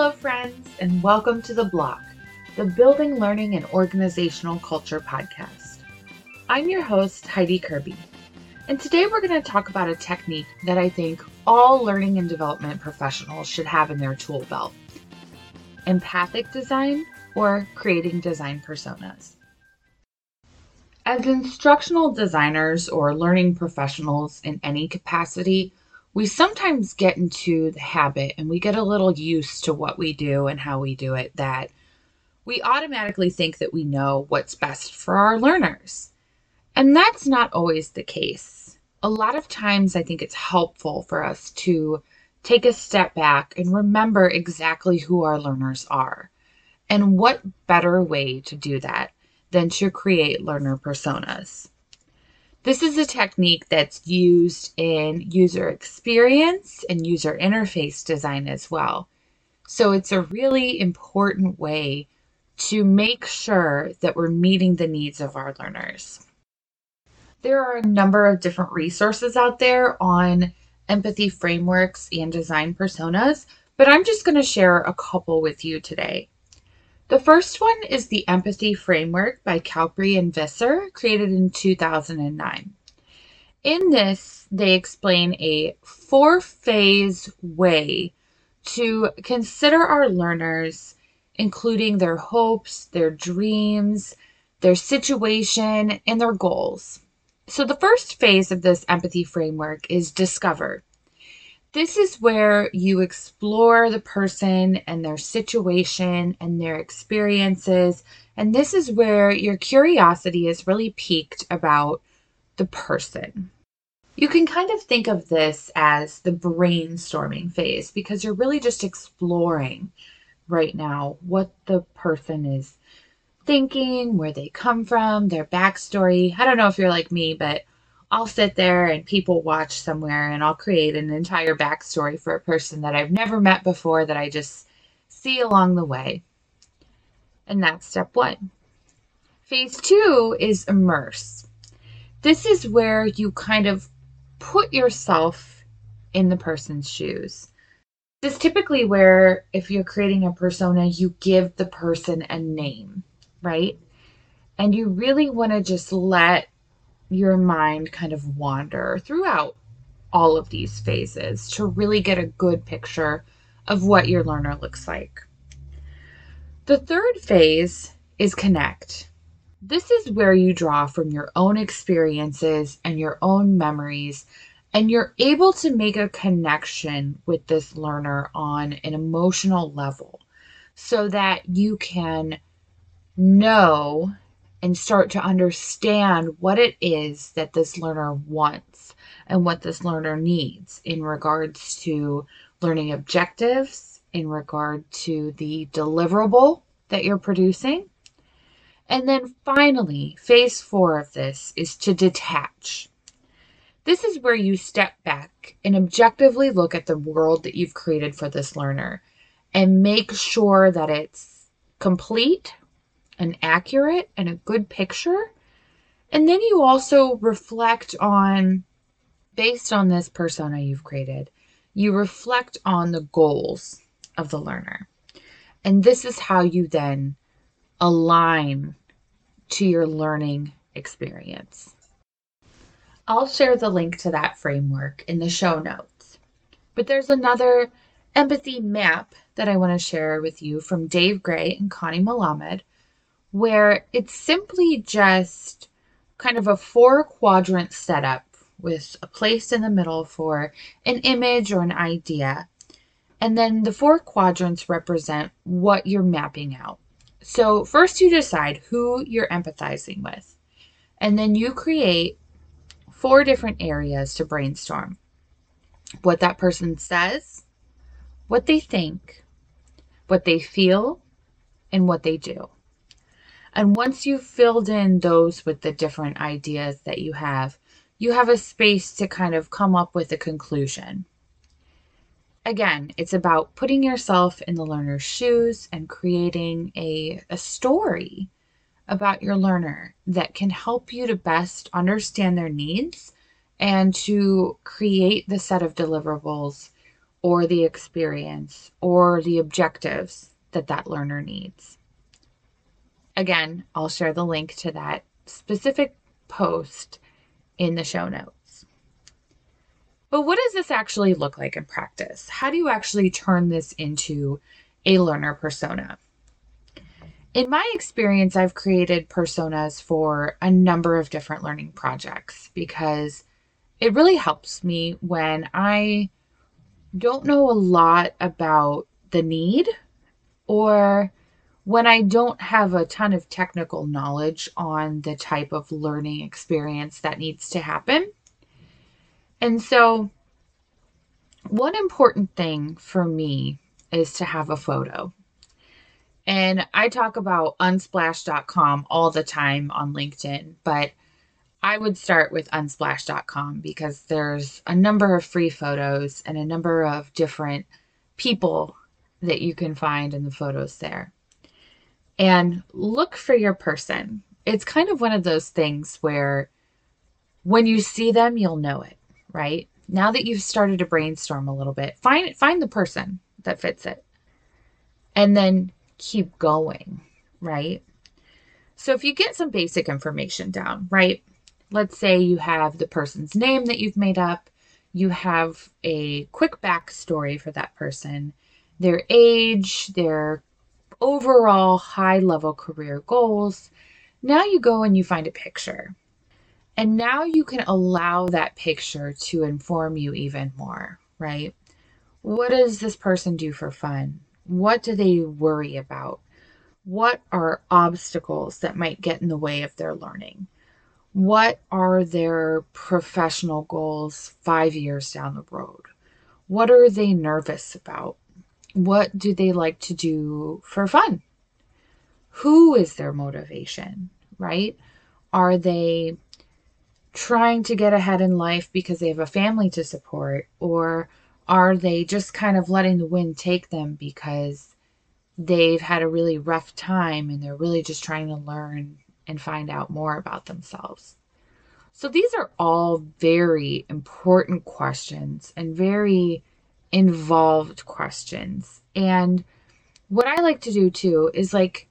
Hello, friends, and welcome to The BLOC, the Building Learning and Organizational Culture podcast. I'm your host, Heidi Kirby, and today we're going to talk about a technique that I think all learning and development professionals should have in their tool belt empathic design or creating design personas. As instructional designers or learning professionals in any capacity, we sometimes get into the habit and we get a little used to what we do and how we do it that we automatically think that we know what's best for our learners. And that's not always the case. A lot of times, I think it's helpful for us to take a step back and remember exactly who our learners are. And what better way to do that than to create learner personas? This is a technique that's used in user experience and user interface design as well. So it's a really important way to make sure that we're meeting the needs of our learners. There are a number of different resources out there on empathy frameworks and design personas, but I'm just going to share a couple with you today. The first one is the Empathy Framework by Kouprie and Visser, created in 2009. In this, they explain a four phase way to consider our learners, including their hopes, their dreams, their situation, and their goals. So, the first phase of this empathy framework is discover. This is where you explore the person and their situation and their experiences. And this is where your curiosity is really piqued about the person. You can kind of think of this as the brainstorming phase because you're really just exploring right now what the person is thinking, where they come from, their backstory. I don't know if you're like me, but I'll sit there and people watch somewhere and I'll create an entire backstory for a person that I've never met before that I just see along the way. And that's step one. Phase two is immerse. This is where you kind of put yourself in the person's shoes. This is typically where, if you're creating a persona, you give the person a name, right? And you really want to just let your mind kind of wander throughout all of these phases to really get a good picture of what your learner looks like. The third phase is connect. This is where you draw from your own experiences and your own memories, and you're able to make a connection with this learner on an emotional level so that you can know and start to understand what it is that this learner wants and what this learner needs in regards to learning objectives, in regard to the deliverable that you're producing. And then finally, phase four of this is to detach. This is where you step back and objectively look at the world that you've created for this learner and make sure that it's complete and accurate and a good picture. And then you also reflect on, based on this persona you've created, you reflect on the goals of the learner. And this is how you then align to your learning experience. I'll share the link to that framework in the show notes. But there's another empathy map that I want to share with you from Dave Gray and Connie Malamed where it's simply just kind of a four quadrant setup with a place in the middle for an image or an idea. And then the four quadrants represent what you're mapping out. So, first you decide who you're empathizing with, and then you create four different areas to brainstorm what that person says, what they think, what they feel, and what they do. And once you've filled in those with the different ideas that you have, you have a space to kind of come up with a conclusion. Again, it's about putting yourself in the learner's shoes and creating a, a story about your learner that can help you to best understand their needs and to create the set of deliverables or the experience or the objectives that that learner needs. Again, I'll share the link to that specific post in the show notes. But what does this actually look like in practice? How do you actually turn this into a learner persona? In my experience, I've created personas for a number of different learning projects because it really helps me when I don't know a lot about the need or when I don't have a ton of technical knowledge on the type of learning experience that needs to happen. And so, one important thing for me is to have a photo. And I talk about unsplash.com all the time on LinkedIn, but I would start with unsplash.com because there's a number of free photos and a number of different people that you can find in the photos there. And look for your person. It's kind of one of those things where when you see them, you'll know it, right? Now that you've started to brainstorm a little bit, find find the person that fits it. And then keep going, right? So if you get some basic information down, right? Let's say you have the person's name that you've made up, you have a quick backstory for that person, their age, their overall high level career goals. Now you go and you find a picture. And now you can allow that picture to inform you even more, right? What does this person do for fun? What do they worry about? What are obstacles that might get in the way of their learning? What are their professional goals five years down the road? What are they nervous about? What do they like to do for fun? Who is their motivation, right? Are they trying to get ahead in life because they have a family to support? Or are they just kind of letting the wind take them because they've had a really rough time and they're really just trying to learn and find out more about themselves? So, these are all very important questions and very involved questions. And what I like to do too is like,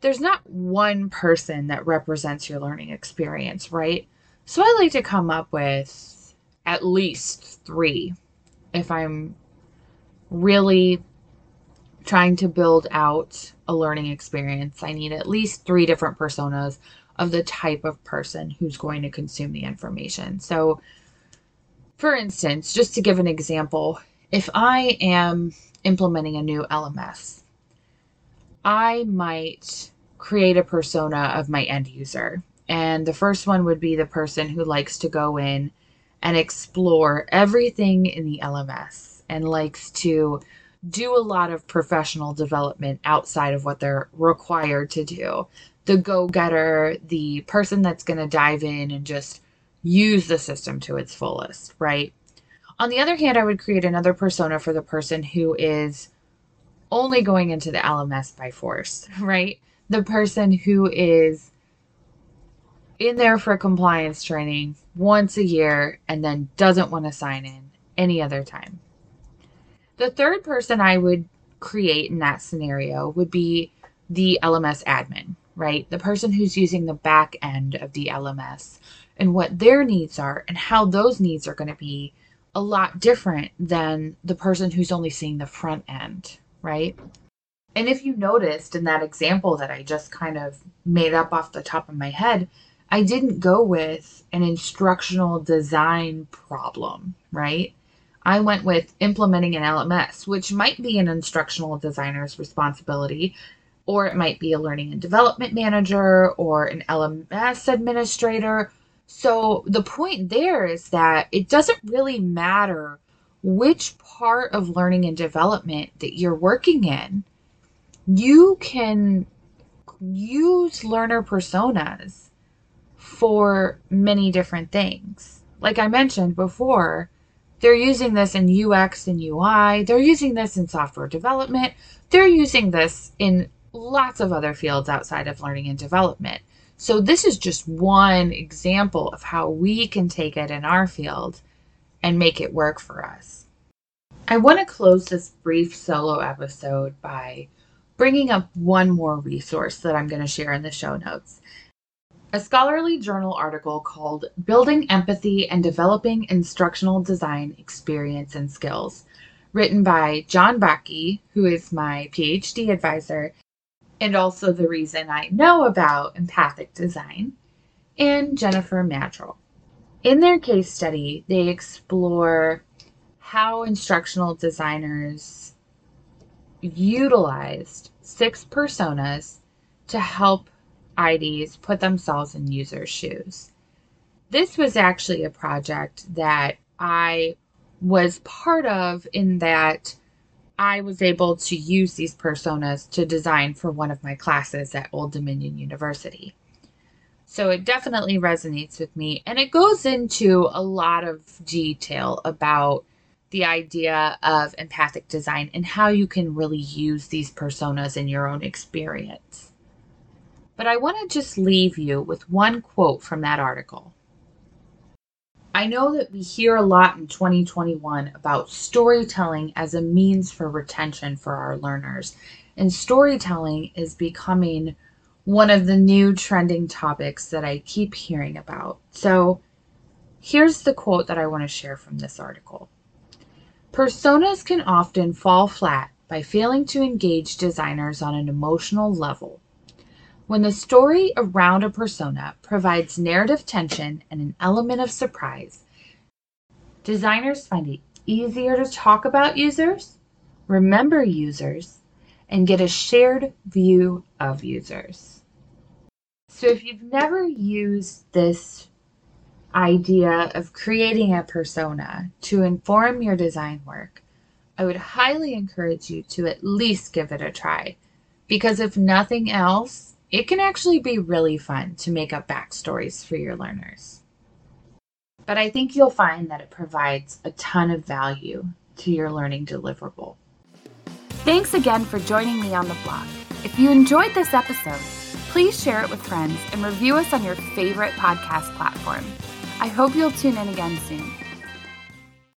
there's not one person that represents your learning experience, right? So I like to come up with at least three if I'm really trying to build out a learning experience, I need at least three different personas of the type of person who's going to consume the information. So, for instance, just to give an example, if I am implementing a new LMS, I might create a persona of my end user. And the first one would be the person who likes to go in and explore everything in the LMS and likes to do a lot of professional development outside of what they're required to do. The go getter, the person that's going to dive in and just use the system to its fullest, right? On the other hand, I would create another persona for the person who is only going into the LMS by force, right? The person who is in there for compliance training once a year and then doesn't want to sign in any other time. The third person I would create in that scenario would be the LMS admin, right? The person who's using the back end of the LMS and what their needs are and how those needs are going to be a lot different than the person who's only seeing the front end, right? And if you noticed in that example that I just kind of made up off the top of my head, I didn't go with an instructional design problem, right? I went with implementing an LMS, which might be an instructional designer's responsibility, or it might be a learning and development manager or an LMS administrator. So the point there is that it doesn't really matter which part of learning and development that you're working in. You can use learner personas for many different things. Like I mentioned before, they're using this in UX and UI, they're using this in software development, they're using this in lots of other fields outside of learning and development. So, this is just one example of how we can take it in our field and make it work for us. I want to close this brief solo episode by bringing up one more resource that I'm going to share in the show notes. A scholarly journal article called Building Empathy and Developing Instructional Design Experience and Skills, written by John Baaki, who is my PhD advisor and also the reason I know about empathic design, and Jennifer Maddrell. In their case study, they explore how instructional designers utilized six personas to help IDs put themselves in users' shoes. This was actually a project that I was part of in that I was able to use these personas to design for one of my classes at Old Dominion University. So it definitely resonates with me. And it goes into a lot of detail about the idea of empathic design and how you can really use these personas in your own experience. But I want to just leave you with one quote from that article. I know that we hear a lot in 2021 about storytelling as a means for retention for our learners, and storytelling is becoming one of the new trending topics that I keep hearing about. So, here's the quote that I want to share from this article Personas can often fall flat by failing to engage designers on an emotional level. When the story around a persona provides narrative tension and an element of surprise, designers find it easier to talk about users, remember users, and get a shared view of users. So if you've never used this idea of creating a persona to inform your design work, I would highly encourage you to at least give it a try. Because if nothing else, it can actually be really fun to make up backstories for your learners. But I think you'll find that it provides a ton of value to your learning deliverable. Thanks again for joining me on the BLOC. If you enjoyed this episode, please share it with friends and review us on your favorite podcast platform. I hope you'll tune in again soon.